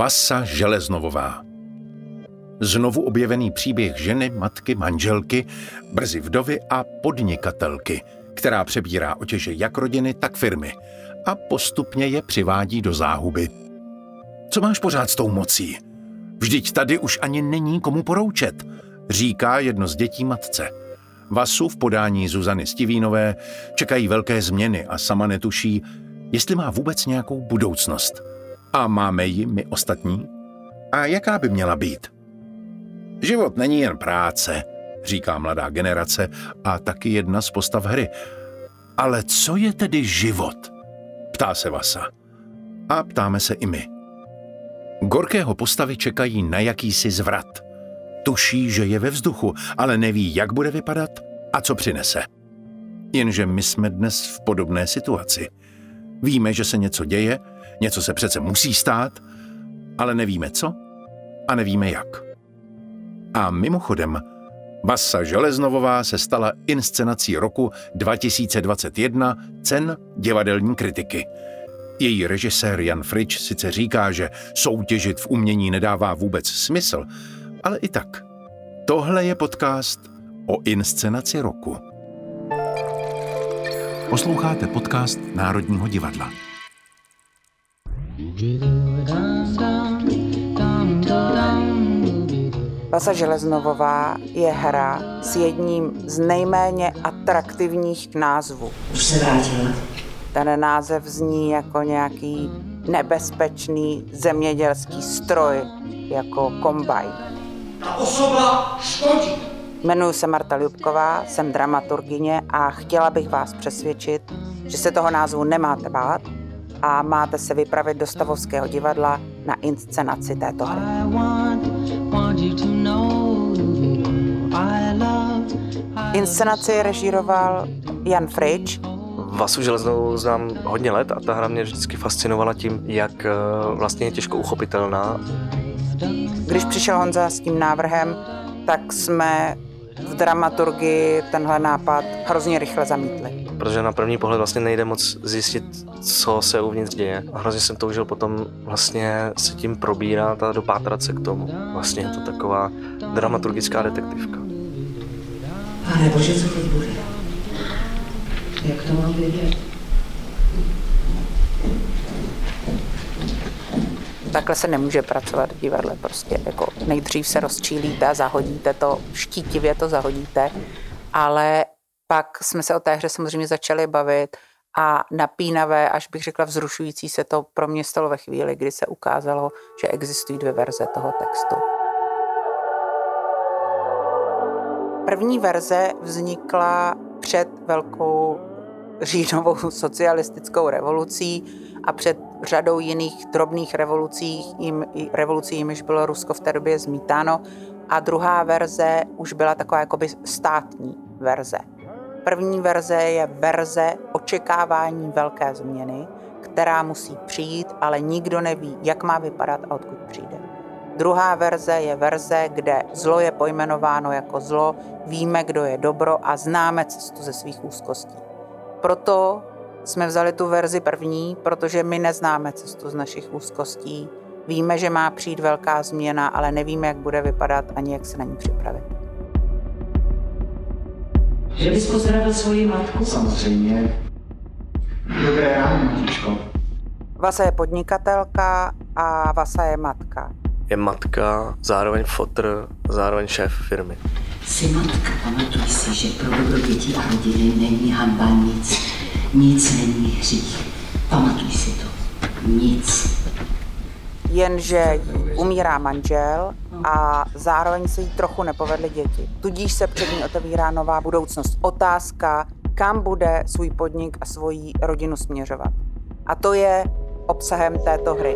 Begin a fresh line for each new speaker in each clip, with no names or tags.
Vasa Železnovová. Znovu objevený příběh ženy, matky, manželky, brzy vdovy a podnikatelky, která přebírá otěže jak rodiny, tak firmy a postupně je přivádí do záhuby. Co máš pořád s tou mocí? Vždyť tady už ani není komu poroučet, říká jedno z dětí matce. Vasu v podání Zuzany Stivínové čekají velké změny a sama netuší, jestli má vůbec nějakou budoucnost. A máme ji my ostatní? A jaká by měla být? Život není jen práce, říká mladá generace a taky jedna z postav hry. Ale co je tedy život? Ptá se Vasa. A ptáme se i my. Gorkého postavy čekají na jakýsi zvrat. Tuší, že je ve vzduchu, ale neví, jak bude vypadat a co přinese. Jenže my jsme dnes v podobné situaci. Víme, že se něco děje, něco se přece musí stát, ale nevíme co a nevíme jak. A mimochodem, Basa Železnovová se stala inscenací roku 2021 cen divadelní kritiky. Její režisér Jan Frič sice říká, že soutěžit v umění nedává vůbec smysl, ale i tak. Tohle je podcast o inscenaci roku. Posloucháte podcast Národního divadla.
Vasa Železnovová je hra s jedním z nejméně atraktivních názvů.
Už se vrátila.
Ten název zní jako nějaký nebezpečný zemědělský stroj, jako kombajn.
Ta osoba škodí.
Jmenuji se Marta Ljubková, jsem dramaturgině a chtěla bych vás přesvědčit, že se toho názvu nemáte bát a máte se vypravit do Stavovského divadla na inscenaci této hry. Inscenaci režíroval Jan Frič,
Vasu Železnou znám hodně let a ta hra mě vždycky fascinovala tím, jak eh, vlastně je těžko uchopitelná.
Když přišel Honza s tím návrhem, tak jsme v dramaturgii tenhle nápad hrozně rychle zamítli.
Protože na první pohled vlastně nejde moc zjistit, co se uvnitř děje. A hrozně jsem toužil potom vlastně se tím probírat a dopátrat se k tomu. Vlastně je to taková dramaturgická detektivka.
A nebože, co teď bude? Jak to mám vědět?
Takhle se nemůže pracovat v divadle. Prostě jako nejdřív se rozčílíte a zahodíte to, štítivě to zahodíte, ale pak jsme se o té hře samozřejmě začali bavit a napínavé, až bych řekla vzrušující se to pro mě stalo ve chvíli, kdy se ukázalo, že existují dvě verze toho textu. První verze vznikla před velkou říjnovou socialistickou revolucí a před řadou jiných drobných revolucí, jim, revolucí, jimiž bylo Rusko v té době zmítáno. A druhá verze už byla taková jakoby státní verze. První verze je verze očekávání velké změny, která musí přijít, ale nikdo neví, jak má vypadat a odkud přijde. Druhá verze je verze, kde zlo je pojmenováno jako zlo, víme, kdo je dobro a známe cestu ze svých úzkostí. Proto jsme vzali tu verzi první, protože my neznáme cestu z našich úzkostí. Víme, že má přijít velká změna, ale nevíme, jak bude vypadat ani jak se na ní připravit.
Že bys pozdravil svoji matku?
Samozřejmě. Dobré ráno, matičko.
Vasa je podnikatelka a Vasa je matka.
Je matka, zároveň fotr, zároveň šéf firmy.
Jsi matka, pamatuj si, že pro dobro dětí a rodiny není hanba nic. Nic není hřích. Pamatuj si to. Nic.
Jenže umírá manžel a zároveň se jí trochu nepovedly děti. Tudíž se před ní otevírá nová budoucnost. Otázka, kam bude svůj podnik a svoji rodinu směřovat. A to je obsahem této hry.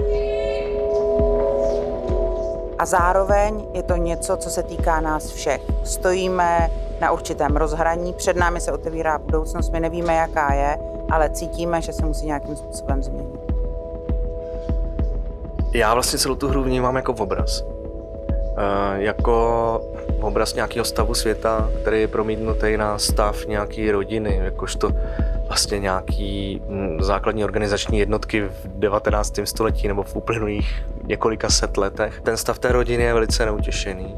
A zároveň je to něco, co se týká nás všech. Stojíme na určitém rozhraní, před námi se otevírá budoucnost, my nevíme, jaká je, ale cítíme, že se musí nějakým způsobem změnit.
Já vlastně celou tu hru vnímám jako obraz. E, jako obraz nějakého stavu světa, který je promítnutý na stav nějaké rodiny, jakožto vlastně nějaký mm, základní organizační jednotky v 19. století nebo v uplynulých několika set letech. Ten stav té rodiny je velice neutěšený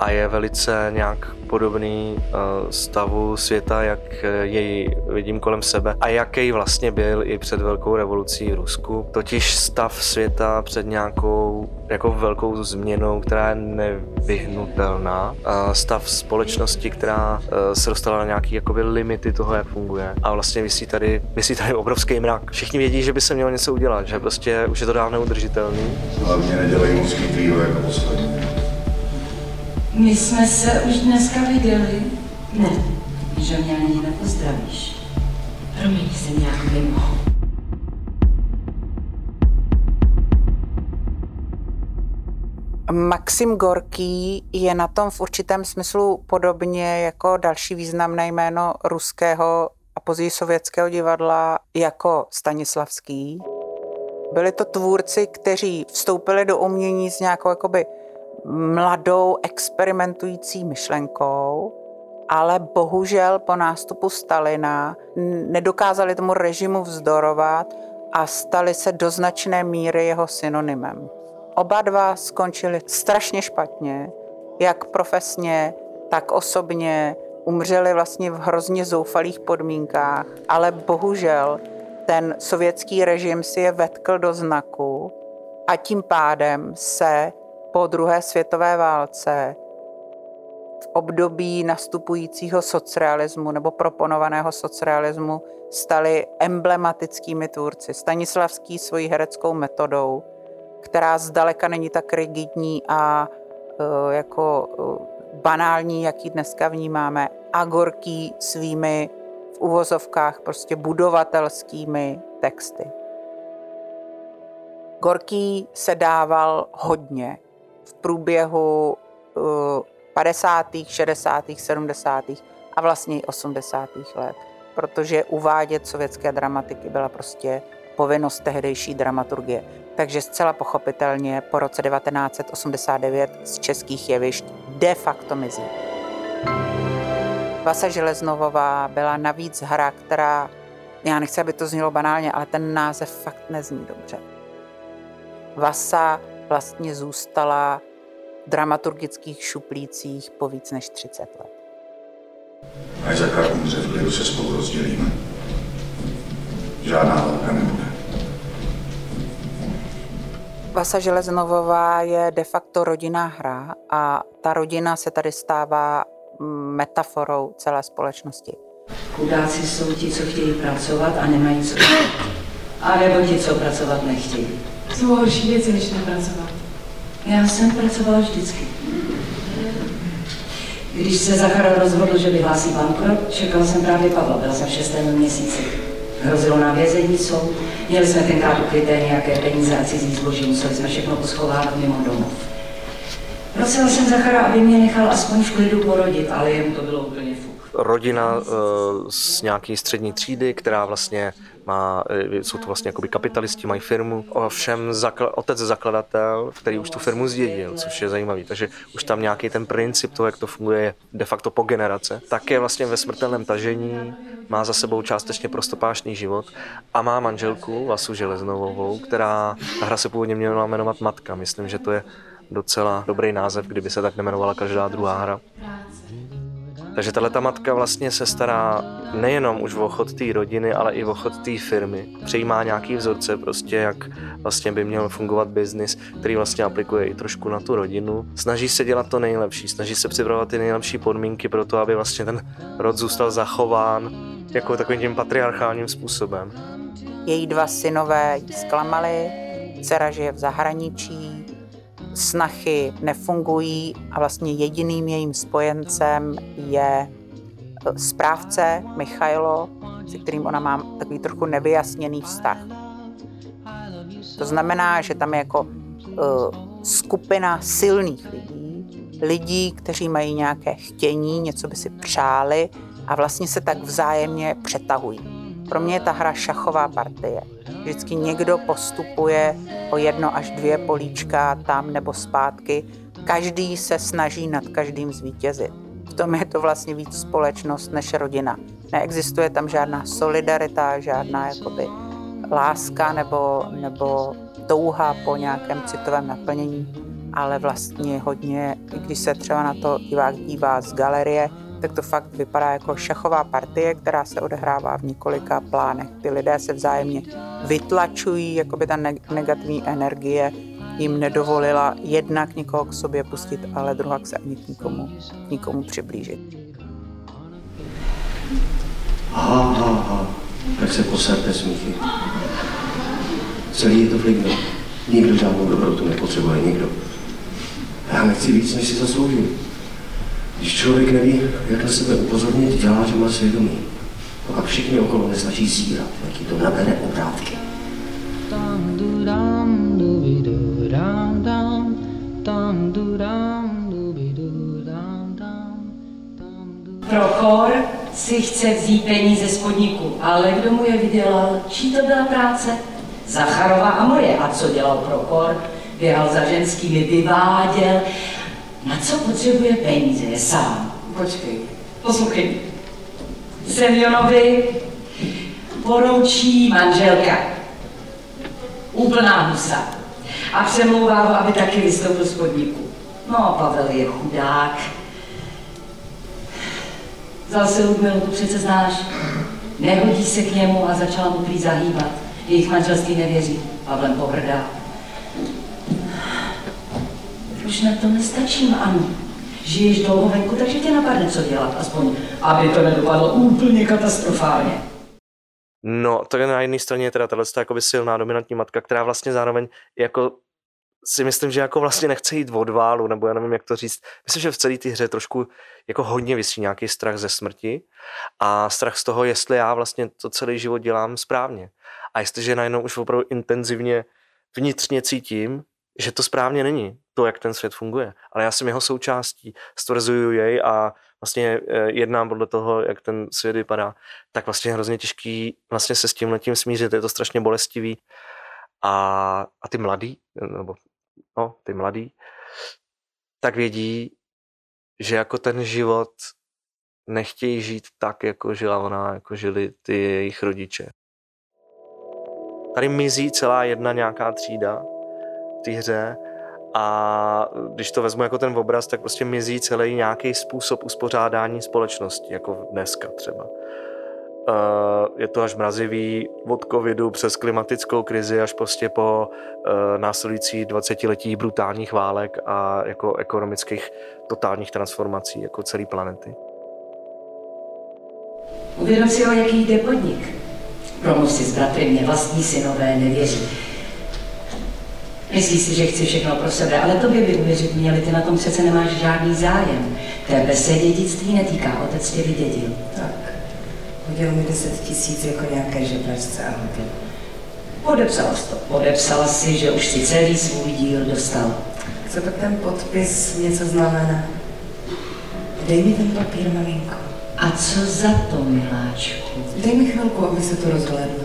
a je velice nějak podobný eh, stavu světa, jak jej vidím kolem sebe a jaký vlastně byl i před velkou revolucí v Rusku. Totiž stav světa před nějakou jako velkou změnou, která je nevyhnutelná. Stav společnosti, která eh, se dostala na nějaké jakoby limity toho, jak funguje. A vlastně vysí tady, vysí tady obrovský mrak. Všichni vědí, že by se mělo něco udělat, že prostě už je to dávno udržitelný.
Hlavně nedělej moc chytrýho jako poslední.
My jsme se už dneska viděli. Ne, že mě ani nepozdravíš. Promiň, jsem nějak mimo.
Maxim Gorký je na tom v určitém smyslu podobně jako další významné jméno ruského a později sovětského divadla jako Stanislavský. Byli to tvůrci, kteří vstoupili do umění s nějakou jakoby mladou experimentující myšlenkou, ale bohužel po nástupu Stalina nedokázali tomu režimu vzdorovat a stali se do značné míry jeho synonymem. Oba dva skončili strašně špatně, jak profesně, tak osobně. Umřeli vlastně v hrozně zoufalých podmínkách, ale bohužel ten sovětský režim si je vetkl do znaku a tím pádem se po druhé světové válce v období nastupujícího socrealismu nebo proponovaného socrealismu stali emblematickými tvůrci. Stanislavský svojí hereckou metodou, která zdaleka není tak rigidní a uh, jako uh, banální, jaký dneska vnímáme, a Gorký svými v uvozovkách prostě budovatelskými texty. Gorký se dával hodně v průběhu 50., 60., 70. a vlastně i 80. let, protože uvádět sovětské dramatiky byla prostě povinnost tehdejší dramaturgie. Takže zcela pochopitelně po roce 1989 z českých jevišť de facto mizí. Vasa Železnovová byla navíc hra, která, já nechci, aby to znělo banálně, ale ten název fakt nezní dobře. Vasa vlastně zůstala v dramaturgických šuplících po víc než 30 let.
Až za umře, v klidu se spolu rozdělíme. Žádná válka nebude.
Vasa Železnovová je de facto rodinná hra a ta rodina se tady stává metaforou celé společnosti.
Chudáci jsou ti, co chtějí pracovat a nemají co dělat. A nebo ti, co pracovat nechtějí.
Jsou horší věci, než nepracovat.
Já jsem pracovala vždycky. Když se Zachar rozhodl, že vyhlásí bankrot, čekal jsem právě Pavla, byl jsem v šestém měsíci. Hrozilo nám vězení, soud, měli jsme tenkrát ukryté nějaké peníze a cizí zboží, museli jsme všechno poschovávat mimo domov. Prosila jsem Zachara, aby mě nechal aspoň v klidu porodit, ale jemu to bylo úplně fuk.
Rodina uh, z nějaké střední třídy, která vlastně má, eh, jsou to vlastně jakoby kapitalisti, mají firmu. Ovšem zakl- otec zakladatel, který už tu firmu zdědil, což je zajímavý. Takže už tam nějaký ten princip toho, jak to funguje de facto po generace, tak je vlastně ve smrtelném tažení, má za sebou částečně prostopášný život a má manželku Vasu Železnovou, která, ta hra se původně měla jmenovat Matka. Myslím, že to je docela dobrý název, kdyby se tak nemenovala každá druhá hra. Takže tahle matka vlastně se stará nejenom už o chod té rodiny, ale i o chod té firmy. Přejímá nějaký vzorce, prostě jak vlastně by měl fungovat biznis, který vlastně aplikuje i trošku na tu rodinu. Snaží se dělat to nejlepší, snaží se připravovat ty nejlepší podmínky pro to, aby vlastně ten rod zůstal zachován jako takovým tím patriarchálním způsobem.
Její dva synové ji zklamali, dcera žije v zahraničí, snachy nefungují a vlastně jediným jejím spojencem je e, správce Michailo, se kterým ona má takový trochu nevyjasněný vztah. To znamená, že tam je jako uh, skupina silných lidí, lidí, kteří mají nějaké chtění, něco by si přáli a vlastně se tak vzájemně přetahují. Pro mě je ta hra šachová partie. Vždycky někdo postupuje o jedno až dvě políčka tam nebo zpátky. Každý se snaží nad každým zvítězit. v tom je to vlastně víc společnost než rodina. Neexistuje tam žádná solidarita, žádná jakoby láska nebo, nebo touha po nějakém citovém naplnění, ale vlastně hodně, i když se třeba na to divák dívá z galerie, tak to fakt vypadá jako šachová partie, která se odehrává v několika plánech. Ty lidé se vzájemně vytlačují, jako by ta negativní energie jim nedovolila jednak někoho k sobě pustit, ale druhá se ani k nikomu, k nikomu přiblížit.
Aha, aha, aha. Tak se poserte smíchy. Celý je to fligno. Nikdo žádnou dobrotu nepotřebuje, nikdo. Já nechci víc, než si zasloužím. Když člověk neví, jak na sebe upozornit, dělá, že má svědomí. A pak všichni okolo nestačí zírat, jaký to nabere obrátky.
Prochor si chce vzít peníze z podniku, ale kdo mu je vydělal? Čí to byla práce? Zacharova a moje. A co dělal Prochor? Běhal za ženskými, vyváděl. Na co potřebuje peníze? Je sám. Počkej, poslouchej. Semjonovi poroučí manželka. Úplná husa. A přemlouvá ho, aby taky vystoupil z podniku. No, Pavel je chudák. Vzal si Ludmilu, tu přece znáš. Nehodí se k němu a začala mu prý zahýbat. Jejich manželství nevěří. Pavlem pohrdá. Už na to nestačím, ano. Žiješ dlouho venku, takže tě napadne, co dělat, aspoň, aby to nedopadlo úplně katastrofálně.
No, to je na jedné straně teda tahle jakoby silná dominantní matka, která vlastně zároveň jako si myslím, že jako vlastně nechce jít od válu, nebo já nevím, jak to říct. Myslím, že v celé té hře trošku jako hodně vysí nějaký strach ze smrti a strach z toho, jestli já vlastně to celý život dělám správně. A jestliže najednou už opravdu intenzivně vnitřně cítím, že to správně není, to, jak ten svět funguje. Ale já jsem jeho součástí, stvrzuju jej a vlastně eh, jednám podle toho, jak ten svět vypadá, tak vlastně je hrozně těžký vlastně se s tím letím smířit, je to strašně bolestivý. A, a ty mladý, nebo no, ty mladý, tak vědí, že jako ten život nechtějí žít tak, jako žila ona, jako žili ty jejich rodiče. Tady mizí celá jedna nějaká třída v té hře a když to vezmu jako ten obraz, tak prostě mizí celý nějaký způsob uspořádání společnosti, jako dneska třeba. Eh, je to až mrazivý od covidu přes klimatickou krizi až prostě po eh, následující 20 letí brutálních válek a jako ekonomických totálních transformací jako celé planety.
Uvědom si o jaký jde podnik. Promluv si s bratry, mě vlastní synové nevěří. Myslíš si, že chci všechno pro sebe, ale tobě by uvěřit měli, ty na tom přece nemáš žádný zájem. Tebe se dědictví netýká, otec tě vydědil.
Tak, hodil mi 10 tisíc jako nějaké žebračce a hodil.
Podepsala jsi to. Podepsala si, že už si celý svůj díl dostal.
Co tak ten podpis něco znamená? Dej mi ten papír, maminko.
A co za to, miláčku?
Dej mi chvilku, aby se tu rozhlédla.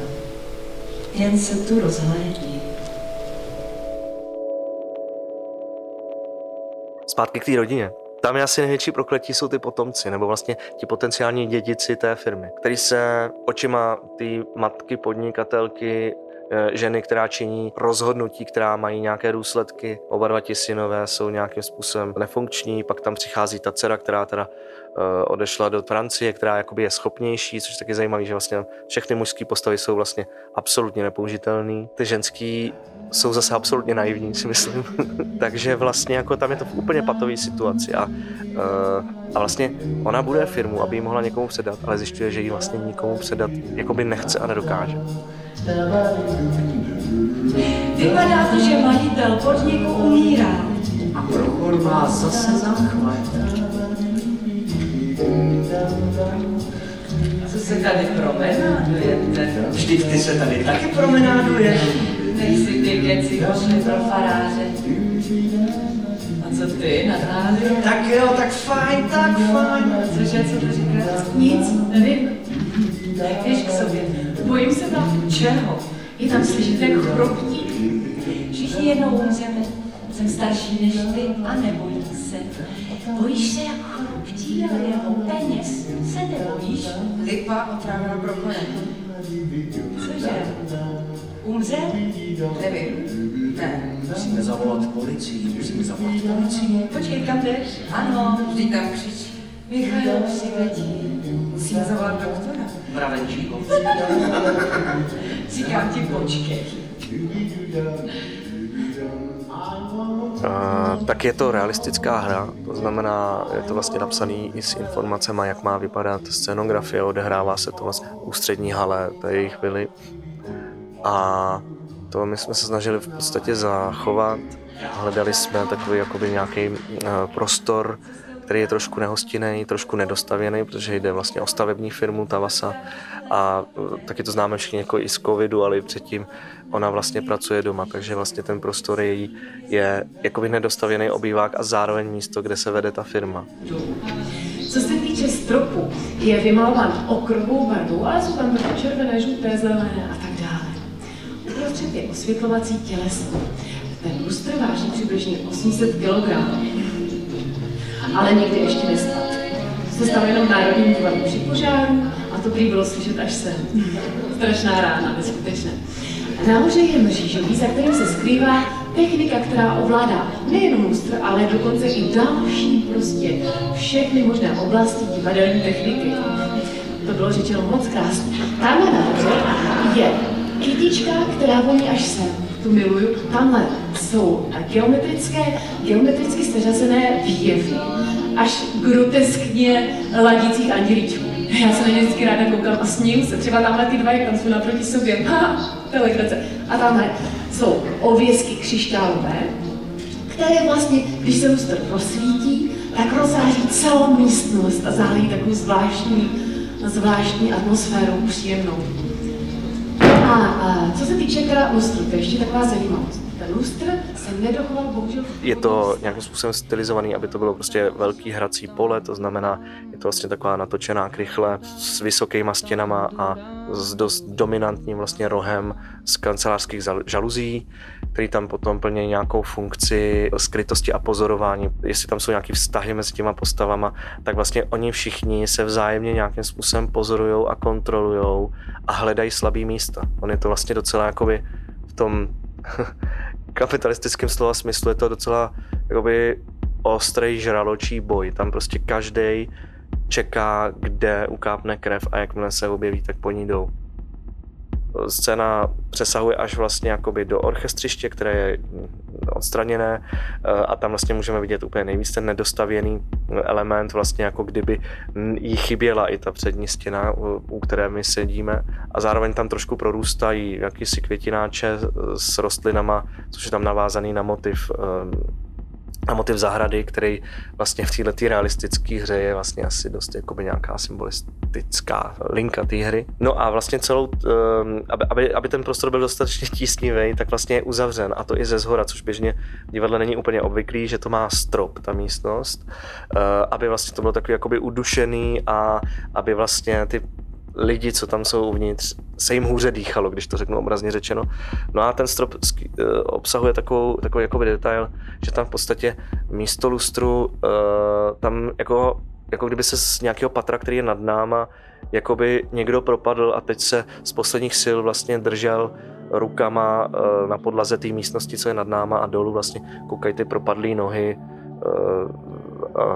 Jen se tu rozhlédni.
Zpátky k té rodině. Tam je asi největší prokletí jsou ty potomci, nebo vlastně ti potenciální dědici té firmy, který se očima té matky podnikatelky eh, ženy, která činí rozhodnutí, která mají nějaké důsledky. Oba dva ti synové jsou nějakým způsobem nefunkční, pak tam přichází ta dcera, která teda Eh, odešla do Francie, která jakoby je schopnější, což je taky zajímavé, že vlastně všechny mužské postavy jsou vlastně absolutně nepoužitelné. Ty ženský jsou zase absolutně naivní, si myslím. Takže vlastně jako tam je to v úplně patové situaci a, eh, a vlastně ona bude firmu, aby ji mohla někomu předat, ale zjišťuje, že ji vlastně nikomu předat jakoby nechce a nedokáže.
Vypadá to, že majitel podniku umírá. A Prochor má zase záchvat. Co se tady promenádujete?
Vždyť ty se tady taky promenáduješ.
Nejsi ty věci došly pro faráře. A co ty, Natálie?
Tak jo, tak fajn, tak fajn.
Cože, co to říkáš?
Nic, nevím.
Běž k sobě.
Bojím se tam.
Čeho?
Je tam slyšet, jak chroptí.
Všichni jednou umřeme. Jsem starší než ty a nebojí se. Bojíš se jak chorobtí, ale jako peněz se nebojíš.
Lipa otrávena brokolem.
Cože? Umřel?
Nevím. Ne.
Musíme zavolat policii, musíme zavolat policii.
Počkej, kam jdeš? Ano,
Vždyť tam křičí.
Michal přiletí.
Musíme zavolat doktora.
Mravenčíkov.
Říkám ti počkej.
A, tak je to realistická hra, to znamená, je to vlastně napsaný i s informacemi, jak má vypadat scénografie, odehrává se to vlastně v ústřední hale, to je jejich byly. A to my jsme se snažili v podstatě zachovat. Hledali jsme takový jakoby nějaký eh, prostor, který je trošku nehostinný, trošku nedostavěný, protože jde vlastně o stavební firmu Tavasa a eh, taky to známe všichni jako i z covidu, ale i předtím ona vlastně pracuje doma, takže vlastně ten prostor její je jakoby nedostavěný obývák a zároveň místo, kde se vede ta firma.
Co se týče stropu, je vymalován okrovou barvou, ale jsou tam červené, žluté, zelené a tak Uprostřed je osvětlovací těleso. Ten lustr váží přibližně 800 kg. Ale nikdy ještě nespad. Se stalo jenom Národním divadlu při požáru a to prý bylo slyšet až sem. Strašná rána, neskutečné. Nahoře je mřížový, za kterým se skrývá technika, která ovládá nejenom lustr, ale dokonce i další prostě všechny možné oblasti divadelní techniky. To bylo řečeno moc krásně. Tamhle nahoře je kytička, která voní až sem. Tu miluju. Tamhle jsou geometrické, geometricky seřazené výjevy, až groteskně ladících andělíčků. Já se na ně vždycky ráda koukám a sním se. Třeba tamhle ty dva, jak tam jsou naproti sobě. Ha, to. A tamhle jsou ovězky křišťálové, které vlastně, když se lustr prosvítí, tak rozzáří celou místnost a zálejí takovou zvláštní, zvláštní atmosférou příjemnou. A, a co se týče teda lustru, to je ještě taková zajímavost. Ten lustr se nedochoval bohužel
Je to nějakým způsobem stylizovaný, aby to bylo prostě velký hrací pole, to znamená, je to vlastně taková natočená krychle s vysokýma stěnama a s dost dominantním vlastně rohem z kancelářských žaluzí, který tam potom plní nějakou funkci skrytosti a pozorování. Jestli tam jsou nějaké vztahy mezi těma postavama, tak vlastně oni všichni se vzájemně nějakým způsobem pozorují a kontrolují a hledají slabý místa. On je to vlastně docela jakoby v tom kapitalistickém slova smyslu je to docela jakoby ostrý žraločí boj. Tam prostě každý čeká, kde ukápne krev a jakmile se objeví, tak po ní jdou. Scéna přesahuje až vlastně jakoby do orchestřiště, které je odstraněné eh, a tam vlastně můžeme vidět úplně nejvíc ten nedostavěný element, vlastně jako kdyby jí chyběla i ta přední stěna, u které my sedíme. A zároveň tam trošku prorůstají jakýsi květináče s rostlinama, což je tam navázaný na motiv na motiv zahrady, který vlastně v této realistické hře je vlastně asi dost jakoby nějaká symbolistická linka té hry. No a vlastně celou, um, aby, aby, aby ten prostor byl dostatečně tísnivý, tak vlastně je uzavřen a to i ze zhora, což běžně v divadle není úplně obvyklý, že to má strop, ta místnost, uh, aby vlastně to bylo takový jakoby udušený a aby vlastně ty lidi, co tam jsou uvnitř, se jim hůře dýchalo, když to řeknu obrazně řečeno. No a ten strop eh, obsahuje takovou, takový jakoby detail, že tam v podstatě místo lustru, uh, tam jako, jako kdyby se z nějakého patra, který je nad náma, jakoby někdo propadl a teď se z posledních sil vlastně držel rukama uh, na podlaze té místnosti, co je nad náma a dolů vlastně koukají ty propadlé nohy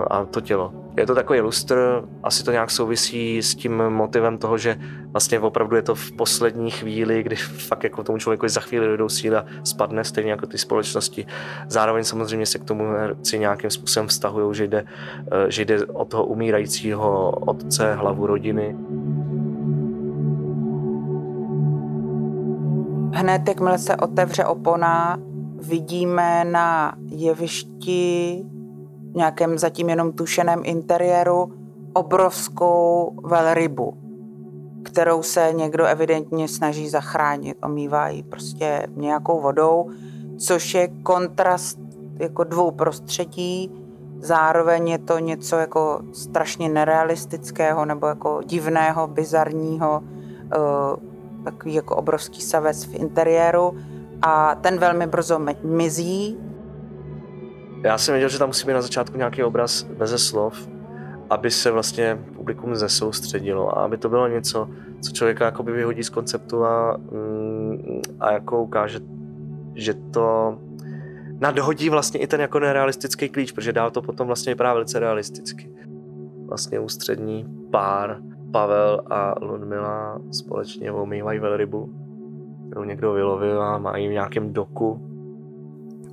a to tělo. Je to takový lustr, asi to nějak souvisí s tím motivem toho, že vlastně opravdu je to v poslední chvíli, kdy fakt jako tomu člověku za chvíli dojdou síly a spadne stejně jako ty společnosti. Zároveň samozřejmě se k tomu herci nějakým způsobem vztahují, že jde, eh, že jde o toho umírajícího otce, hlavu rodiny.
Hned, jakmile se otevře opona, vidíme na jevišti nějakém zatím jenom tušeném interiéru obrovskou velrybu, kterou se někdo evidentně snaží zachránit. Omývá ji prostě nějakou vodou, což je kontrast jako dvou prostředí. Zároveň je to něco jako strašně nerealistického nebo jako divného, bizarního, eh, takový jako obrovský savec v interiéru a ten velmi brzo mizí
Já jsem věděl, že tam musí být na začátku nějaký obraz bez slov, aby se vlastně publikum zesoustředilo a aby to bylo něco, co člověka jakoby vyhodí z konceptu a, mm, a jako ukáže, že to nadhodí vlastně i ten jako nerealistický klíč, protože dál to potom vlastně vypadá velice realisticky. Vlastně ústřední pár Pavel a Ludmila společně omývají velrybu, kterou někdo vylovil a mají v nějakém doku.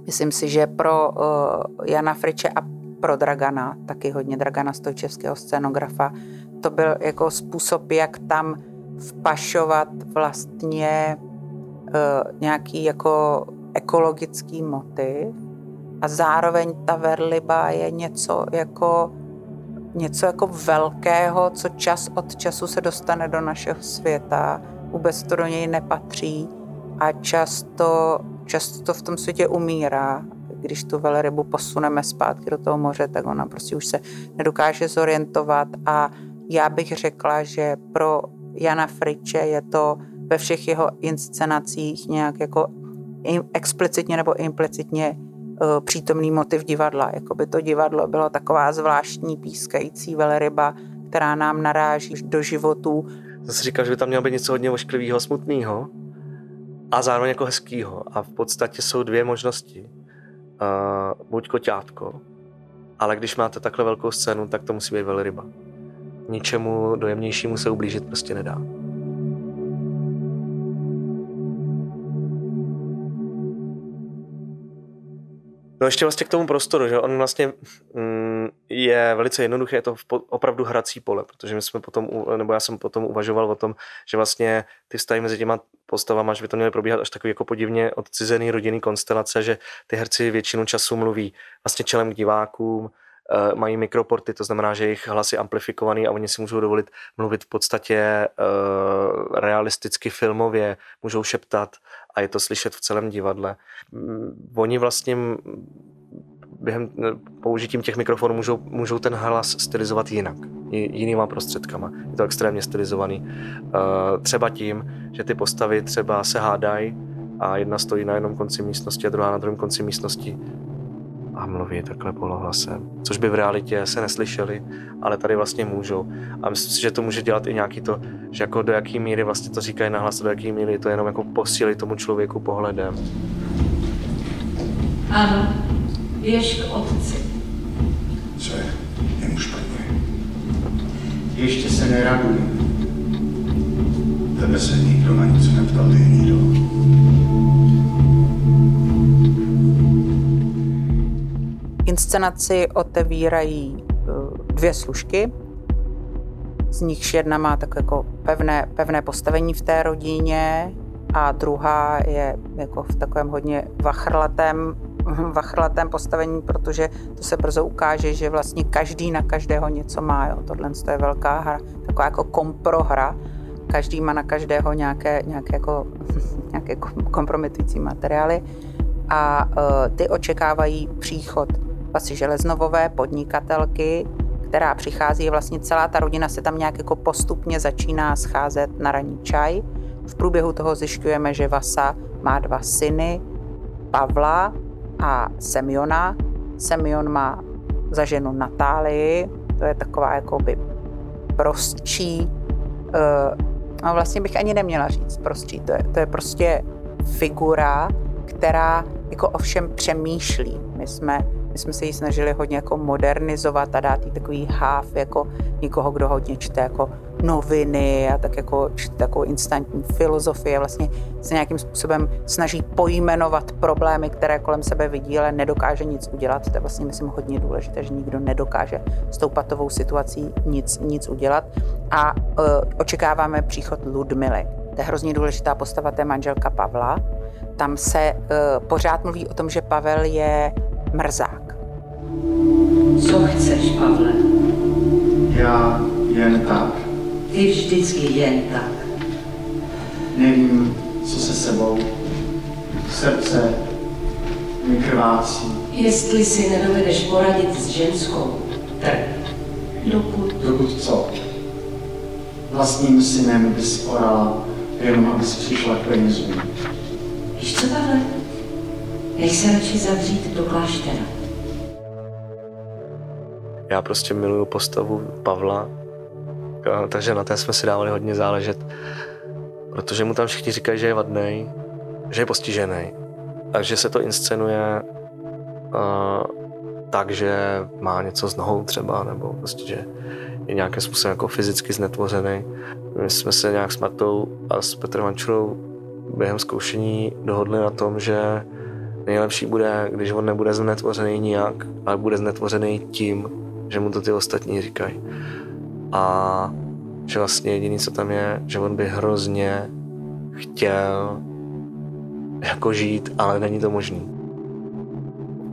Myslím si, že pro uh, Jana Friče a pro Dragana, taky hodně Dragana Stojčevského scénografa, to byl jako způsob, jak tam vpašovat vlastně uh, nějaký jako ekologický motiv. A zároveň ta verliba je něco jako něco jako velkého, co čas od času se dostane do našeho světa, vůbec to do něj nepatří. A často, často to v tom světě umírá. Když tu velrybu posuneme zpátky do toho moře, tak ona prostě už se nedokáže zorientovat a já bych řekla, že pro Jana Friče je to ve všech jeho inscenacích nějak jako explicitně nebo implicitně Eh, přítomný motiv divadla. Jakoby to divadlo bylo taková zvláštní pískající velryba, která nám naráží do životů.
Zase říkal, že by tam mělo být něco hodně ošklivého, smutného a zároveň jako hezkého. A v podstatě jsou dvě možnosti. Uh, buď koťátko, ale když máte takhle velkou scénu, tak to musí být velryba. Ničemu dojemnějšímu se ublížit prostě nedá. No ještě vlastně k tomu prostoru, že on vlastně mm, je velice jednoduché, je to opravdu hrací pole, protože my jsme potom, nebo já jsem potom uvažoval o tom, že vlastně ty vztahy mezi těma postavama, že by to měly probíhat až takový jako podivně odcizený rodinný konstelace, že ty herci většinu času mluví vlastně čelem k divákům, Eh, mají mikroporty, to znamená, že jejich hlas je amplifikovaný a oni si můžou dovolit mluvit v podstatě eh, realisticky filmově, můžou šeptat a je to slyšet v celém divadle. Oni vlastně během eh, použitím těch mikrofonů můžou, můžou ten hlas stylizovat jinak, jinýma prostředkama. Je to extrémně stylizovaný. Třeba tím, že ty postavy třeba se hádají a jedna stojí na jednom konci místnosti a druhá na druhém konci místnosti a mluví takhle polohlasem, což by v realitě se neslyšeli, ale tady vlastně můžou. A myslím si, že to může dělat i nějaký to, že jako do jaký míry vlastně to říkají nahlas, do jaký míry to jenom jako posílí tomu člověku pohledem.
Ano, běž k otci.
Co je? Je mu špatně.
Ještě se neraduj.
Tebe se nikdo na nic neptal, ty nikdo.
Inscenaci otevírají eh, dvě služky, z nichž jedna má tak jako pevné, pevné postavení v té rodině a druhá je jako v takovém hodně vachrlatém, vachrlatém postavení, protože to se brzo ukáže, že vlastně každý na každého něco má. Jo. Tohle je velká hra, taková jako komprohra. Každý má na každého nějaké, nějaké, jako, nějaké kompromitující materiály a uh, ty očekávají příchod Vasy Železnovové, podnikatelky, která přichází, vlastně celá ta rodina se tam nějak jako postupně začíná scházet na ranní čaj. V průběhu toho zjišťujeme, že Vasa má dva syny, Pavla a Semiona. Semion má za ženu Natálii, to je taková jakoby prostčí, uh, no vlastně bych ani neměla říct prostčí, to je, to je prostě figura, která jako ovšem přemýšlí. My jsme my jsme se ji snažili hodně jako modernizovat a dát jí takový háv jako někoho, kdo hodně čte jako noviny a tak jako čte takovou instantní filozofii a vlastně se nějakým způsobem snaží pojmenovat problémy, které kolem sebe vidí, ale nedokáže nic udělat. To je vlastně, myslím, hodně důležité, že nikdo nedokáže s tou patovou situací nic, nic udělat. A uh, očekáváme příchod Ludmily. To je hrozně důležitá postava, je manželka Pavla. Tam se uh, pořád mluví o tom, že Pavel je mrzák.
Co chceš, Pavle?
Já jen tak.
Ty vždycky jen tak.
Nevím, co se sebou. Srdce mi krvácí.
Jestli si nedovedeš poradit s ženskou, tak dokud...
Dokud co? Vlastním synem bys orala, jenom abys přišla k penězům.
Víš co, Pavle? Nech se radši zavřít do kláštera.
já prostě miluju postavu Pavla, takže na té jsme si dávali hodně záležet, protože mu tam všichni říkají, že je vadný, že je postižený a že se to inscenuje uh, tak, že má něco s nohou třeba, nebo prostě, že je nějakým způsobem jako fyzicky znetvořený. My jsme se nějak s Martou a s Petrem Vančurou během zkoušení dohodli na tom, že nejlepší bude, když on nebude znetvořený nijak, ale bude znetvořený tím, že mu to ty ostatní říkají. A že vlastně jediný, co tam je, že on by hrozně chtěl jako žít, ale není to možný.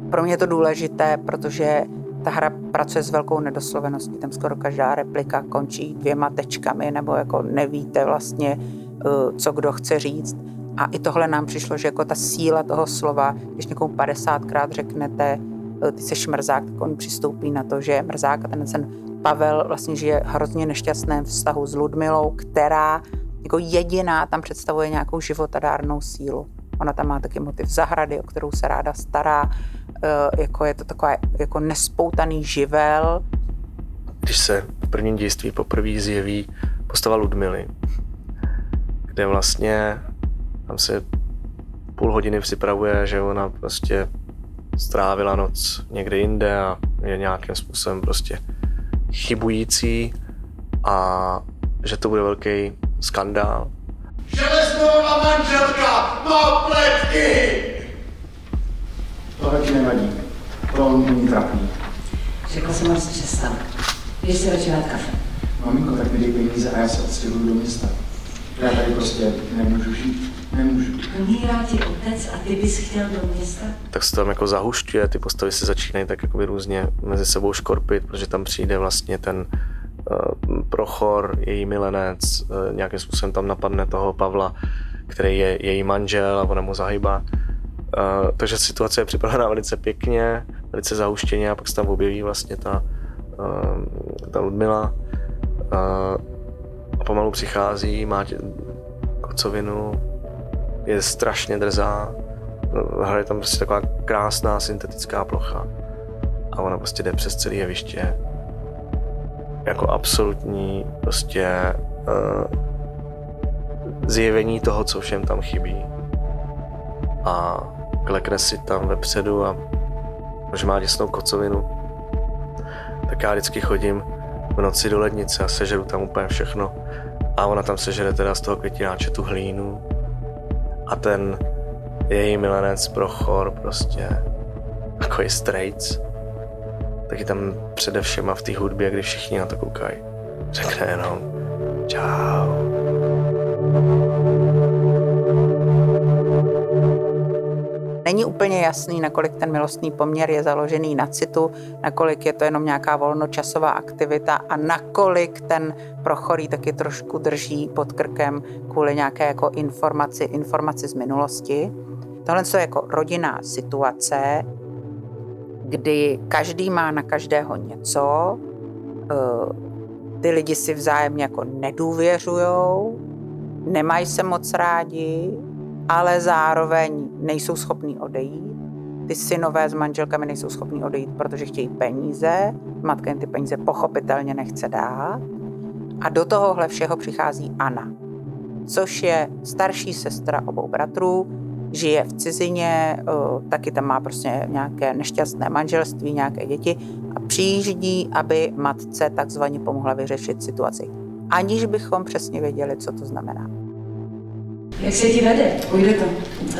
Pro mě je to důležité, protože ta hra pracuje s velkou nedosloveností. Tam skoro každá replika končí dvěma tečkami, nebo jako nevíte vlastně, eh, co kdo chce říct. A i tohle nám přišlo, že jako ta síla toho slova, když někomu 50krát řeknete, eh, ty jsi mrzák, tak on přistoupí na to, že je mrzák a ten, ten Pavel vlastně žije hrozně nešťastném vztahu s Ludmilou, která jako jediná tam představuje nějakou životadárnou sílu. Ona tam má taky motiv zahrady, o kterou se ráda stará, e, jako je to taková jako nespoutaný živel.
Když se v prvním dějství poprvé zjeví postava Ludmily, kde vlastně tam se půl hodiny připravuje, že ona prostě strávila noc někde jinde a je nějakým způsobem prostě chybující a že to bude velký skandál.
Železnová manželka má pletky!
To ti nevadí. To není trapný.
Řekla jsem moc přestal. Jdeš si radši dát kafe.
Maminko, tak mi dej peníze a já se odstěhuju do města. Já tady prostě nemůžu žít. Nemůžu.
Umírá ti otec a ty bys chtěl do města?
Tak se tam jako zahušťuje, ty postavy se začínají tak jakoby různě mezi sebou škorpit, protože tam přijde vlastně ten uh, Prochor, její milenec, uh, nějakým způsobem tam napadne toho Pavla, který je její manžel a ona mu zahybá. Uh, takže situace je připravená velice pěkně, velice zahuštěně a pak se tam objeví vlastně ta, uh, ta Ludmila. Uh, a pomalu přichází, má tě, kocovinu, je strašně drzá. Hraje tam prostě taková krásná syntetická plocha. A ona prostě jde přes celé jeviště. Jako absolutní prostě uh, zjevení toho, co všem tam chybí. A klekne si tam vepředu a že má děsnou kocovinu, tak já vždycky chodím v noci do lednice a sežeru tam úplně všechno. A ona tam sežere teda z toho květináče tu hlínu, ten její milenec Prochor prostě takový straight, taky tam především a v té hudbě, kdy všichni na to koukají, řekne jenom čau.
Není úplně jasný, nakolik ten milostný poměr je založený na citu, nakolik je to jenom nějaká volnočasová aktivita a nakolik ten prochorý taky trošku drží pod krkem kvůli nějaké jako informaci, informaci z minulosti. Tohle je jako rodinná situace, kdy každý má na každého něco, eh, ty lidi si vzájemně jako nedůvěřujou, nemají se moc rádi, ale zároveň nejsou schopní odejít. Ty synové s manželkami nejsou schopní odejít, protože chtějí peníze. Matka jim ty peníze pochopitelně nechce dát. A do tohohle všeho přichází Anna, což je starší sestra obou bratrů, žije v cizině, taky tam má prostě nějaké nešťastné manželství, nějaké děti a přijíždí, aby matce takzvaně pomohla vyřešit situaci. Aniž bychom přesně věděli, co to znamená.
Jak se ti vede?
Půjde to.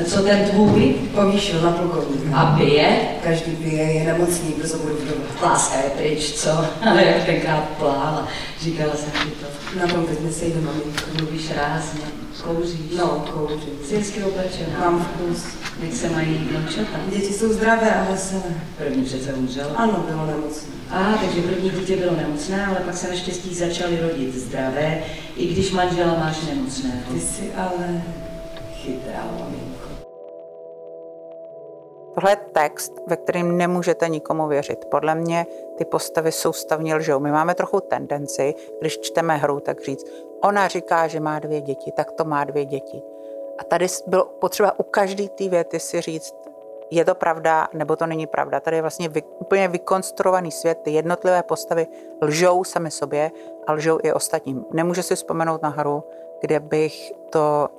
A co ten tvůj?
Povýšil na plukovníka.
A pije?
Každý pije, je nemocný, brzo budu vdova.
Láska je pryč, co? Ale jak tenkrát plála. Říkala jsem ti to.
Na tom teď nesejde, maminko.
Mluvíš rázně. Kouříš?
No, kouřím.
Jsi hezky oblečená.
Mám vkus.
Jak se mají vnoučata?
Děti jsou zdravé a veselé.
První přece umřel.
Ano, bylo nemocné.
A, takže první dítě bylo nemocné, ale pak se naštěstí začaly rodit zdravé, i když manžela máš nemocného.
Ty jsi ale chytrá, maminko.
Tohle je text, ve kterém nemůžete nikomu věřit. Podle mě ty postavy soustavně lžou. My máme trochu tendenci, když čteme hru, tak říct, ona říká, že má dvě děti, tak to má dvě děti. A tady bylo potřeba u každé té věty si říct, je to pravda, nebo to není pravda. Tady je vlastně vy, úplně vykonstruovaný svět, ty jednotlivé postavy lžou sami sobě a lžou i ostatním. Nemůžu si vzpomenout na hru, kde bych to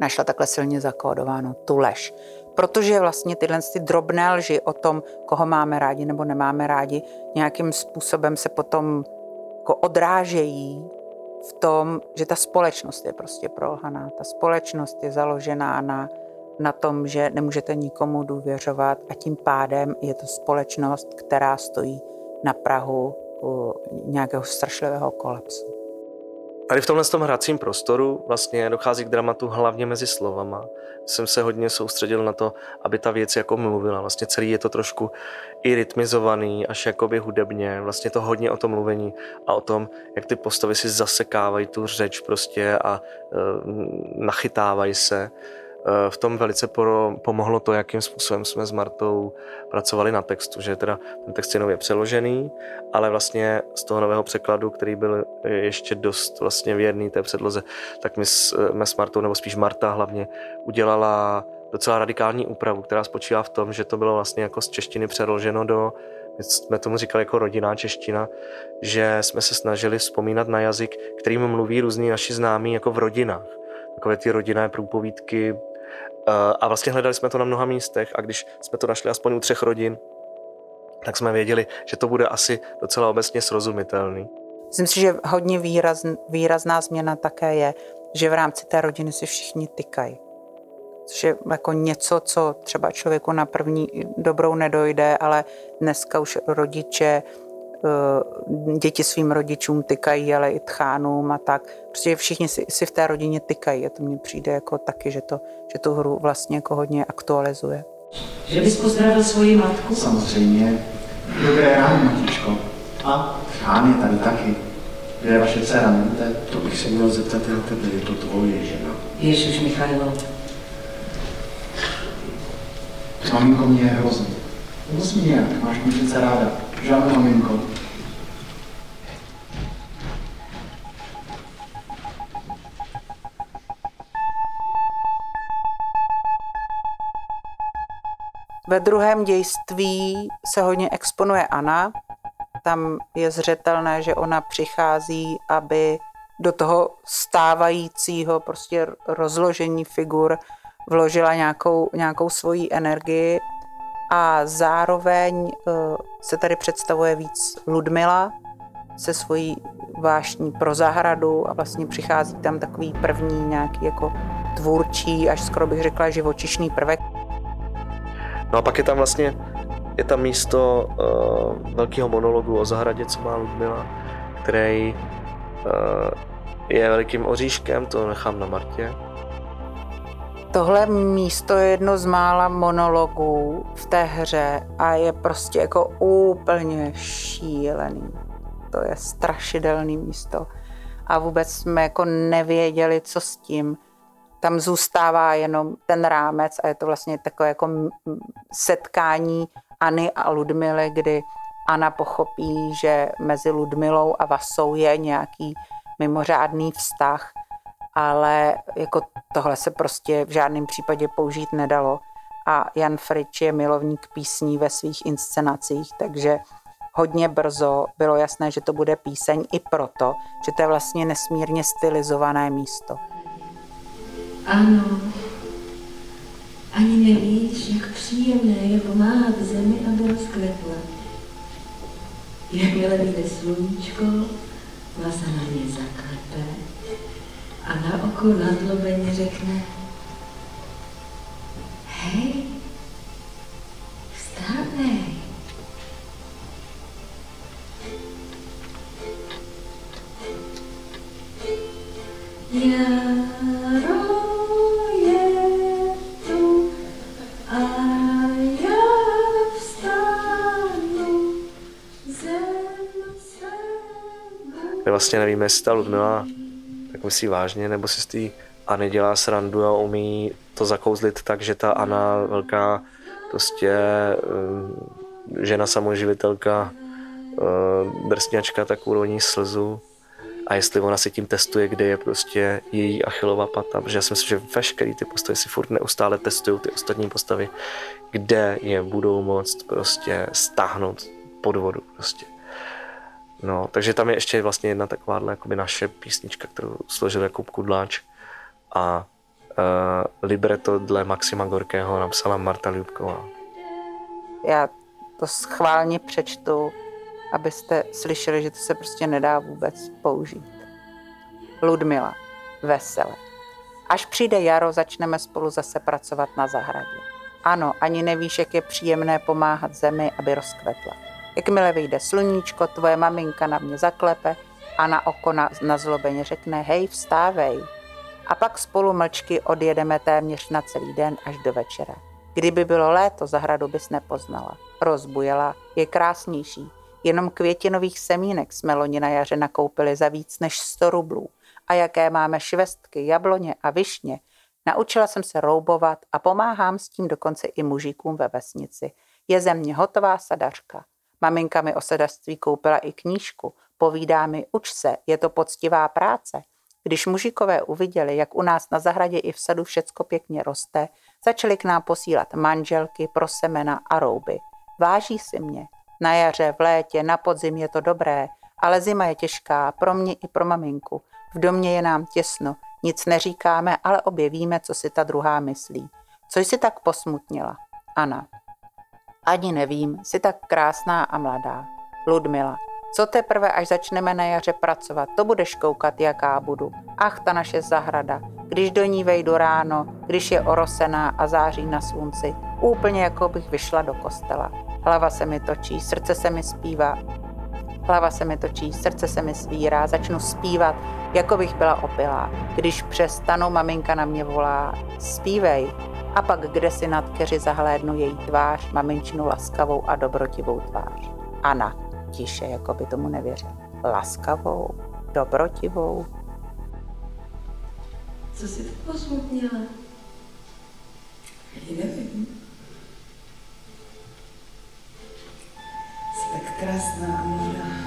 našla takhle silně zakódováno, tu lež. Protože vlastně tyhle ty drobné lži o tom, koho máme rádi nebo nemáme rádi, nějakým způsobem se potom jako odrážejí v tom, že ta společnost je prostě prolhaná. Ta společnost je založená na, na tom, že nemůžete nikomu důvěřovat a tím pádem je to společnost, která stojí na Prahu nějakého strašlivého kolapsu.
Tady v tomhle tom hracím prostoru vlastně dochází k dramatu hlavně mezi slovama. Jsem se hodně soustředil na to, aby ta věc jako mluvila. Vlastně celý je to trošku i rytmizovaný, až jakoby hudebně. Vlastně to hodně o tom mluvení a o tom, jak ty postavy si zasekávají tu řeč prostě a e, nachytávají se. Eh, v tom velice pomohlo to, jakým způsobem jsme s Martou pracovali na textu, že teda ten text je nově přeložený, ale vlastně z toho nového překladu, který byl ještě dost vlastně věrný té předloze, tak my jsme s Martou, nebo spíš Marta hlavně, udělala docela radikální úpravu, která spočívá v tom, že to bylo vlastně jako z češtiny přeloženo do my jsme tomu říkali jako rodinná čeština, že jsme se snažili vzpomínat na jazyk, kterým mluví různí naši známí jako v rodinách. Takové ty rodinné průpovídky, Eh, a vlastně hledali jsme to na mnoha místech a když jsme to našli aspoň u třech rodin, tak jsme věděli, že to bude asi docela obecně srozumitelný.
Myslím si, že hodně výraz, výrazná změna také je, že v rámci té rodiny si všichni tykají. Což je jako něco, co třeba člověku na první dobrou nedojde, ale dneska už rodiče děti svým rodičům tykají, ale i tchánům a tak. Prostě všichni si, si v té rodině tykají a to mně přijde jako taky, že, to, že tu hru vlastně jako hodně aktualizuje.
Že bys pozdravil svoji matku?
Samozřejmě. Dobré ráno, matičko. A tchán je tady taky. Kde je vaše dcera, nevíte?
To bych se měl zeptat na tebe, je to tvoje žena.
Ježiš Michailo.
Maminko mě je hrozný. Musí nějak, máš mě přece ráda. Žádná maminko.
Ve druhém dějství se hodně exponuje Anna. Tam je zřetelné, že ona přichází, aby do toho stávajícího prostě rozložení figur vložila nějakou, nějakou svoji energii a zároveň eh, se tady představuje víc Ludmila se svojí vášní pro zahradu a vlastně přichází tam takový první nějaký jako tvůrčí, až skoro bych řekla živočišný prvek.
No a pak je tam vlastně je tam místo uh, velkého monologu o zahradě, co má Ludmila, který uh, je velikým oříškem, to nechám na Martě.
Tohle místo je jedno z mála monologů v té hře a je prostě jako úplně šílený. To je strašidelný místo. A vůbec jsme jako nevěděli, co s tím. Tam zůstává jenom ten rámec a je to vlastně takové jako setkáníAny a Ludmily, kdy Anna pochopí, že mezi Ludmilou a Vasou je nějaký mimořádný vztah ale jako tohle se prostě v žádném případě použít nedalo. A Jan Frič je milovník písní ve svých inscenacích, takže hodně brzo bylo jasné, že to bude píseň i proto, že to je vlastně nesmírně stylizované místo.
Ano, ani nevíš, jak příjemné je pomáhat zemi, aby rozkvetla. Jakmile vyjde sluníčko, vás na ně zaklepe a na oko nadlobeně řekne Hej, vstávej. Tu a já
vlastně nevíme, jestli ta Ludmila myslí vážně, nebo si z té Anny dělá srandu a umí to zakouzlit tak, že ta Anna, velká prostě eh, žena samoživitelka, eh, drsňačka, tak uroní slzu a jestli ona si tím testuje, kde je prostě její achilová pata, protože já si myslím, že veškerý ty postavy si furt neustále testují ty ostatní postavy, kde je budou moct prostě stáhnout pod vodu prostě. No, takže tam je ještě vlastně jedna jakoby naše písnička, kterou složil Jakub Kudláč a uh, libreto dle Maxima Gorkého napsala Marta Ljubková.
Já to schválně přečtu, abyste slyšeli, že to se prostě nedá vůbec použít. Ludmila, vesele. Až přijde jaro, začneme spolu zase pracovat na zahradě. Ano, ani nevíš, jak je příjemné pomáhat zemi, aby rozkvetla. Jakmile vyjde sluníčko, tvoje maminka na mě zaklepe a na oko na, na zlobeně řekne hej, vstávej. A pak spolu mlčky odjedeme téměř na celý den až do večera. Kdyby bylo léto, zahradu bys nepoznala. Rozbujela, je krásnější. Jenom květinových semínek jsme loni na jaře nakoupili za víc než 100 rublů. A jaké máme švestky, jabloně a višně. Naučila jsem se roubovat a pomáhám s tím dokonce i mužíkům ve vesnici. Je ze mě hotová sadařka. Maminka mi o sadařství koupila i knížku. Povídá mi, uč se, je to poctivá práce. Když mužikové uviděli, jak u nás na zahradě i v sadu všecko pěkně roste, začali k nám posílat manželky, pro semena a rouby. Váží si mě. Na jaře, v létě, na podzim je to dobré, ale zima je těžká pro mě i pro maminku. V domě je nám těsno, nic neříkáme, ale obě víme, co si ta druhá myslí. Co jsi tak posmutnila? Ana. Ani nevím, jsi tak krásná a mladá. Ludmila. Co teprve, až začneme na jaře pracovat, to budeš koukat, jaká budu. Ach, ta naše zahrada, když do ní vejdu ráno, když je orosená a září na slunci, úplně jako bych vyšla do kostela. Hlava se mi točí, srdce se mi zpívá. Hlava se mi točí, srdce se mi svírá, začnu zpívat, jako bych byla opilá. Když přestanu, maminka na mě volá, zpívej. A pak kde si nad keři zahlédnu její tvář, maminčinu laskavou a dobrotivou tvář. Ana, tiše, jako by tomu nevěřil. Laskavou, dobrotivou.
Co jsi tak posmutnila?
Já nevím. Jsi tak krásná a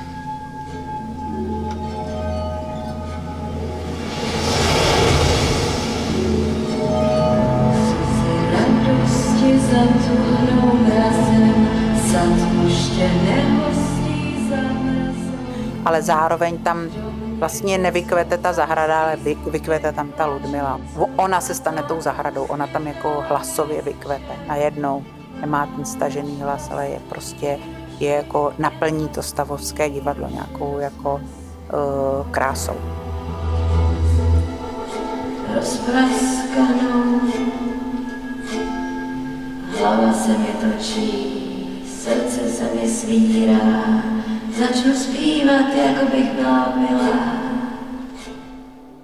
ale zároveň tam vlastně nevykvete ta zahrada, ale vy, vykvete tam ta Ludmila. Ona se stane tou zahradou, ona tam jako hlasově vykvete najednou. Nemá ten stažený hlas, ale je prostě, je jako naplní to stavovské divadlo nějakou jako uh, krásou.
rozpraskanou. Hlava se mi točí, srdce se mi svírá, začnu zpívat, jako bych byla milá.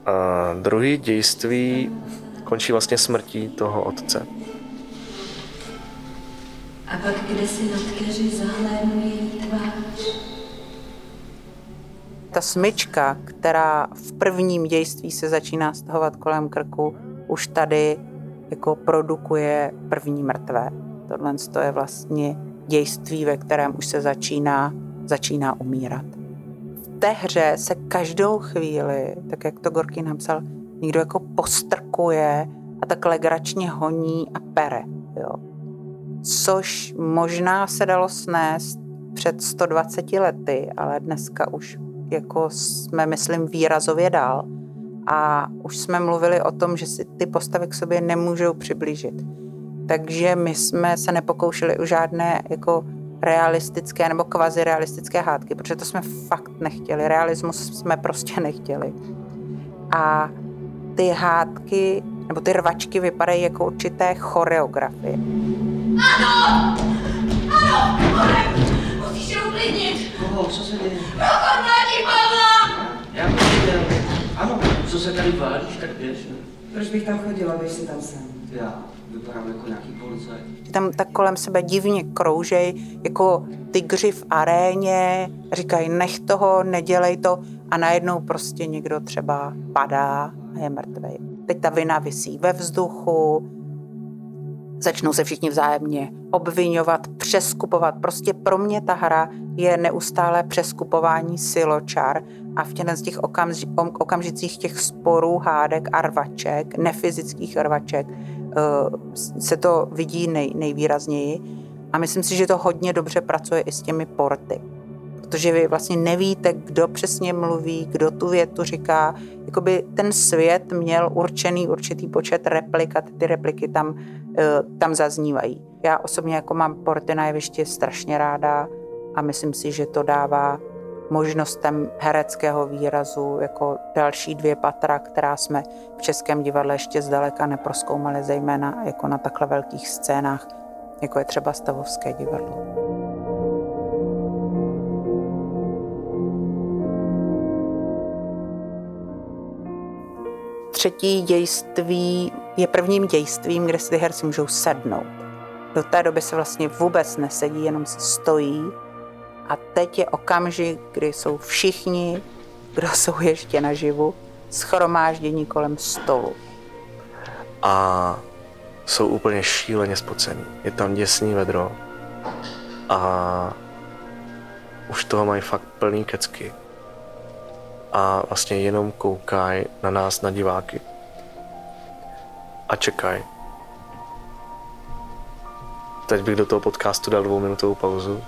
A druhý dějství končí vlastně smrtí toho otce.
A pak kde si nad keři zahlédnu její tvář.
Ta smyčka, která v prvním dějství se začíná stahovat kolem krku, už tady jako produkuje první mrtvé. Tohle je vlastně dějství, ve kterém už se začíná, začíná umírat. V té hře se každou chvíli, tak jak to Gorky napsal, někdo jako postrkuje a tak legračně honí a pere. Jo. Což možná se dalo snést před 120 lety, ale dneska už jako jsme, myslím, výrazově dál. A už jsme mluvili o tom, že si ty postavy k sobě nemůžou přiblížit. Takže my jsme se nepokoušeli o žádné jako realistické nebo kvazirealistické hádky, protože to jsme fakt nechtěli. Realismus jsme prostě nechtěli. A ty hádky nebo ty rvačky vypadají jako určité choreografie.
Ano! Ano! Marek! Musíš se uklidnit!
Koho, co se děje?
Rokon mladí Pavla!
Já to viděl. Ano, co se tady válíš, tak běž. ne?
Proč bych tam chodila, když si tam jsem?
Já vypadám jako nějaký policajt.
Tam tak kolem sebe divně kroužej, jako tygři v aréně, říkají nech toho, nedělej to a najednou prostě někdo třeba padá a je mrtvý. Teď ta vina visí ve vzduchu, začnou se všichni vzájemně obvinovat, přeskupovat. Prostě pro mě ta hra je neustále přeskupování siločar a v těch, těch okamži, okamžicích těch sporů, hádek a rvaček, nefyzických rvaček, eh, se to vidí nej, nejvýrazněji. A myslím si, že to hodně dobře pracuje i s těmi porty. Protože vy vlastně nevíte, kdo přesně mluví, kdo tu větu říká. Jakoby ten svět měl určený určitý počet replik a ty repliky tam, eh, tam zaznívají. Já osobně jako mám porty na jevišti strašně ráda a myslím si, že to dává možnostem hereckého výrazu jako další dvě patra, která jsme v Českém divadle ještě zdaleka neproskoumali, zejména jako na takhle velkých scénách, jako je třeba Stavovské divadlo. Třetí dějství je prvním dějstvím, kde si ty herci můžou sednout. Do té doby se vlastně vůbec nesedí, jenom stojí a teď je okamžik, kdy jsou všichni, kdo jsou ještě naživu, schromáždění kolem stolu.
A jsou úplně šíleně spocený. Je tam děsný vedro a už toho mají fakt plný kecky. A vlastně jenom koukají na nás, na diváky. A čekají. Teď bych do toho podcastu dal dvouminutovou pauzu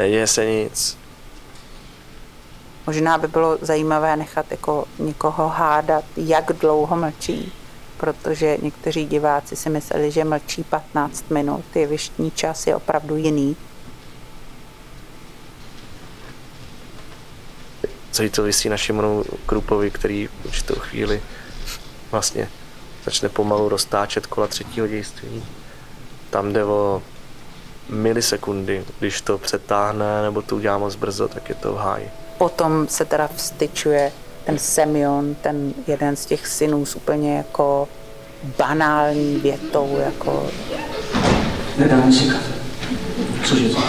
Neděje se nic.
Možná by bylo zajímavé nechat jako někoho hádat, jak dlouho mlčí, protože někteří diváci si mysleli, že mlčí 15 minut, jevištní čas je opravdu jiný.
Celý to vysí na Šimonu Krupovi, který v určitou chvíli vlastně začne pomalu roztáčet kola třetího dějství. Tam jde o milisekundy. Když to přetáhne nebo to udělá moc brzo, tak je to v háji.
Potom se teda vstyčuje ten Semion, ten jeden z těch synů s úplně jako banální větou, jako...
Nedáme si kafe. Cože to?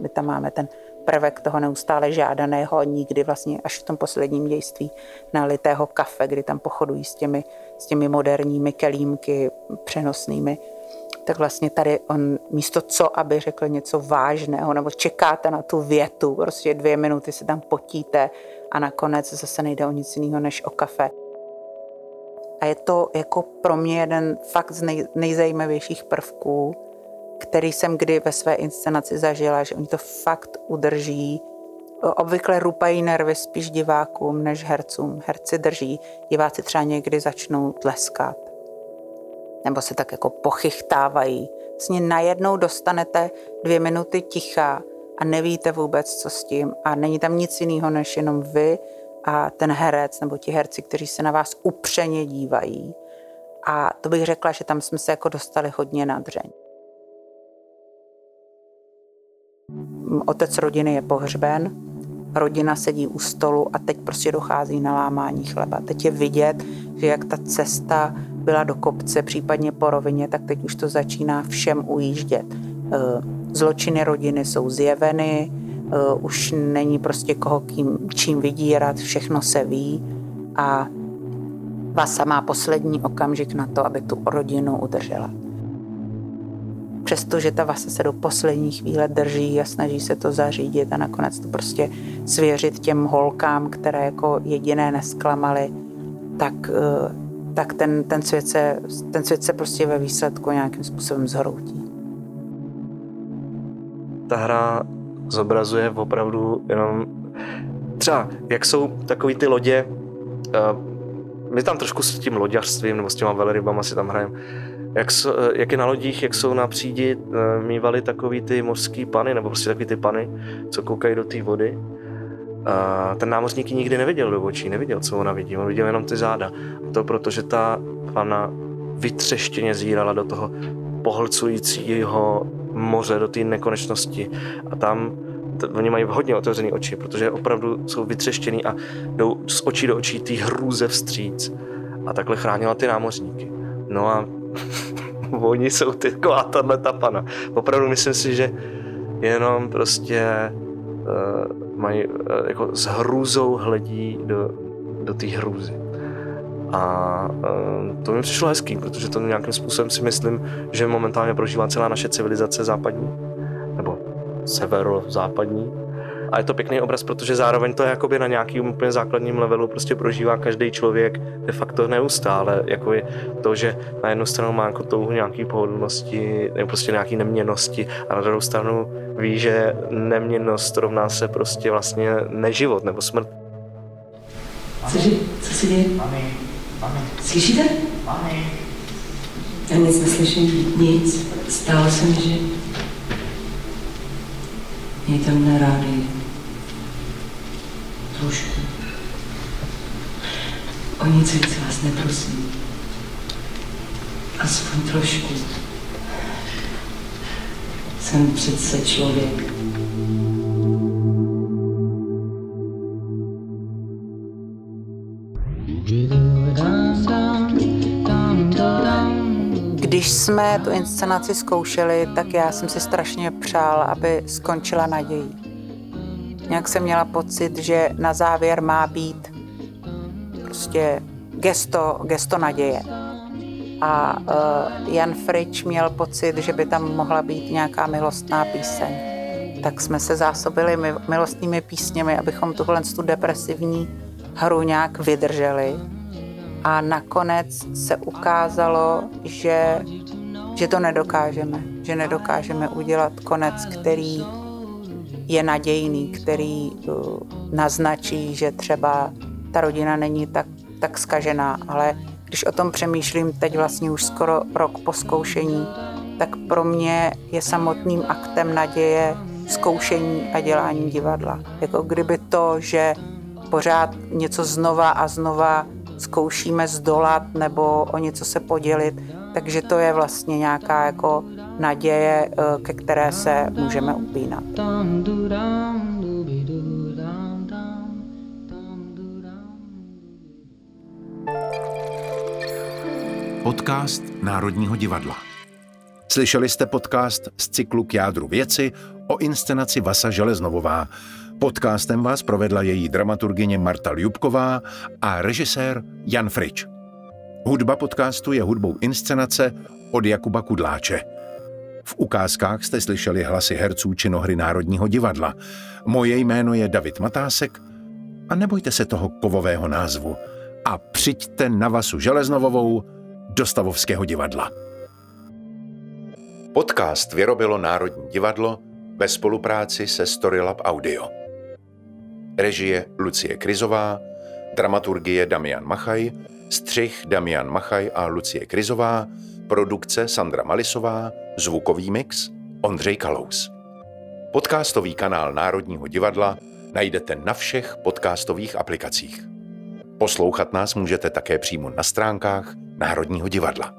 My tam máme ten prvek toho neustále žádaného, nikdy vlastně až v tom posledním dějství nalitého kafe, kdy tam pochodují s těmi, s těmi moderními kelímky přenosnými tak vlastně tady on místo co, aby řekl něco vážného, nebo čekáte na tu větu, prostě dvě minuty se tam potíte a nakonec zase nejde o nic jiného než o kafe. A je to jako pro mě jeden fakt z nej, nejzajímavějších prvků, který jsem kdy ve své inscenaci zažila, že oni to fakt udrží. Obvykle rupají nervy spíš divákům než hercům. Herci drží, diváci třeba někdy začnou tleskat nebo se tak jako pochychtávají. Vlastně najednou dostanete dvě minuty ticha a nevíte vůbec, co s tím a není tam nic jiného, než jenom vy a ten herec nebo ti herci, kteří se na vás upřeně dívají. A to bych řekla, že tam jsme se jako dostali hodně na dřeň. Otec rodiny je pohřben, rodina sedí u stolu a teď prostě dochází na lámání chleba. Teď je vidět, že jak ta cesta byla do kopce, případně po rovině, tak teď už to začíná všem ujíždět. Eh, zločiny rodiny jsou zjeveny, eh, už není prostě koho kým, čím vydírat, všechno se ví a Vasa má poslední okamžik na to, aby tu rodinu udržela. Přestože ta Vasa se do poslední chvíle drží a snaží se to zařídit a nakonec to prostě svěřit těm holkám, které jako jediné nesklamaly, tak eh, tak ten, ten, svět se, ten svět se prostě ve výsledku nějakým způsobem zhroutí.
Ta hra zobrazuje opravdu jenom třeba, jak jsou takový ty lodě, uh, my tam trošku s tím loďařstvím nebo s těma velrybama si tam hrajeme, jak, jak je na lodích, jak jsou na přídi, uh, mývali takový ty mořský pany, nebo prostě takový ty pany, co koukají do té vody ten námořník ji nikdy neviděl do očí, neviděl, co ona vidí, on viděl jenom ty záda. A to proto, že ta pana vytřeštěně zírala do toho pohlcujícího moře, do té nekonečnosti a tam t- oni mají hodně otevřené oči, protože opravdu jsou vytřeštěný a jdou z očí do očí ty hrůze vstříc a takhle chránila ty námořníky. No a oni jsou taková tahle tapana. Opravdu myslím si, že jenom prostě uh, mají uh, jako s hrůzou hledí do, do té hrůzy. A uh, to mi přišlo hezký, protože to nějakým způsobem si myslím, že momentálně prožívá celá naše civilizace západní, nebo severozápadní. A je to pěkný obraz, protože zároveň to je jakoby na nějakým úplně základním levelu prostě prožívá každý člověk de facto neustále. Jako je to, že na jednu stranu má jako touhu nějaký pohodlnosti nebo prostě nějaký neměnosti a na druhou stranu ví, že neměnnost rovná se prostě vlastně neživot nebo smrt.
Cože? Co se děje?
Mami, mami,
Slyšíte?
mami.
Já nic neslyším. Nic. Stálo se mi, že... Mějte mne rádi. Trošku. O nic víc vás neprosím. Aspoň trošku. Jsem přece člověk.
Když jsme tu inscenaci zkoušeli, tak já jsem si strašně přál, aby skončila nadějí. Nějak jsem měla pocit, že na závěr má být prostě gesto, gesto naděje. A uh, Jan Frič měl pocit, že by tam mohla být nějaká milostná píseň. Tak jsme se zásobili mi- milostnými písněmi, abychom tuhle tu depresivní hru nějak vydrželi. A nakonec se ukázalo, že, že to nedokážeme. Že nedokážeme udělat konec, který je nadějný, který uh, naznačí, že třeba ta rodina není tak, tak skažená, ale když o tom přemýšlím teď vlastně už skoro rok po zkoušení, tak pro mě je samotným aktem naděje zkoušení a dělání divadla. Jako kdyby to, že pořád něco znova a znova zkoušíme zdolat nebo o něco se podělit, takže to je vlastně nějaká jako naděje, eh, ke které se můžeme upínat.
Podcast Národního divadla. Slyšeli jste podcast z cyklu K jádru věci o inscenaci Vasa Železnovová. Podcastem vás provedla její dramaturgyně Marta Ljubková a režisér Jan Frič. Hudba podcastu je hudbou inscenace od Jakuba Kudláče. V ukázkách jste slyšeli hlasy herců činohry Národního divadla. Moje jméno je David Matásek a nebojte se toho kovového názvu a přijďte na Vasu Železnovovou do Stavovského divadla. Podcast vyrobilo Národní divadlo ve spolupráci se Storylab Audio. Režie Lucie Krizová, dramaturgie Damian Machaj, střih Damian Machaj a Lucie Krizová, produkce Sandra Malisová, zvukový mix Ondřej Kalous. Podcastový kanál Národního divadla najdete na všech podcastových aplikacích. Poslouchat nás můžete také přímo na stránkách Národního divadla.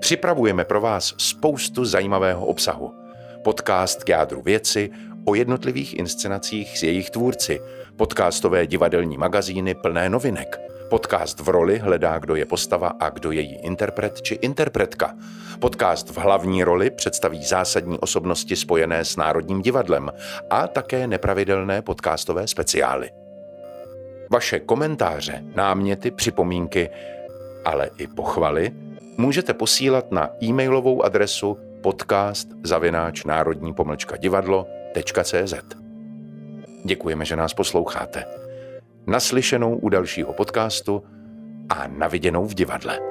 Připravujeme pro vás spoustu zajímavého obsahu. Podcast k jádru věci o jednotlivých inscenacích s jejich tvůrci, podcastové divadelní magazíny plné novinek, podcast v roli hledá, kdo je postava a kdo je její interpret či interpretka. Podcast v hlavní roli představí zásadní osobnosti spojené s Národním divadlem a také nepravidelné podcastové speciály. Vaše komentáře, náměty, připomínky, ale i pochvaly můžete posílat na e-mailovou adresu podcast zavináč národní pomlčka divadlo.cz. Děkujeme, že nás posloucháte. Naslyšenou u dalšího podcastu a naviděnou v divadle.